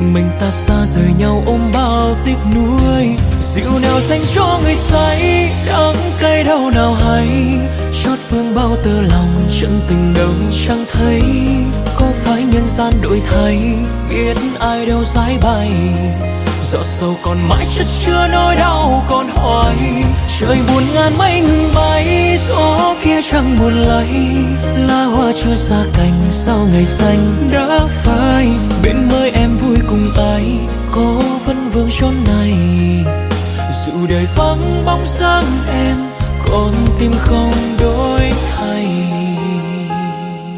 mình ta xa rời nhau ôm bao tiếc nuối. Rượu nào dành cho người say, đắng cay đau nào hay. Chót phương bao tơ lòng, chân tình đâu chẳng thấy. Có phải nhân gian đổi thay, biết ai đâu giải bày giọt sâu còn mãi chất chứa nỗi đau còn hoài. Trời buồn ngàn mây ngừng bay, gió kia chẳng buồn lấy lá hoa chưa xa cành, sao ngày xanh đã phai? Bên mới có vẫn vương chốn này. Dù đời vắng bóng dáng em còn tim không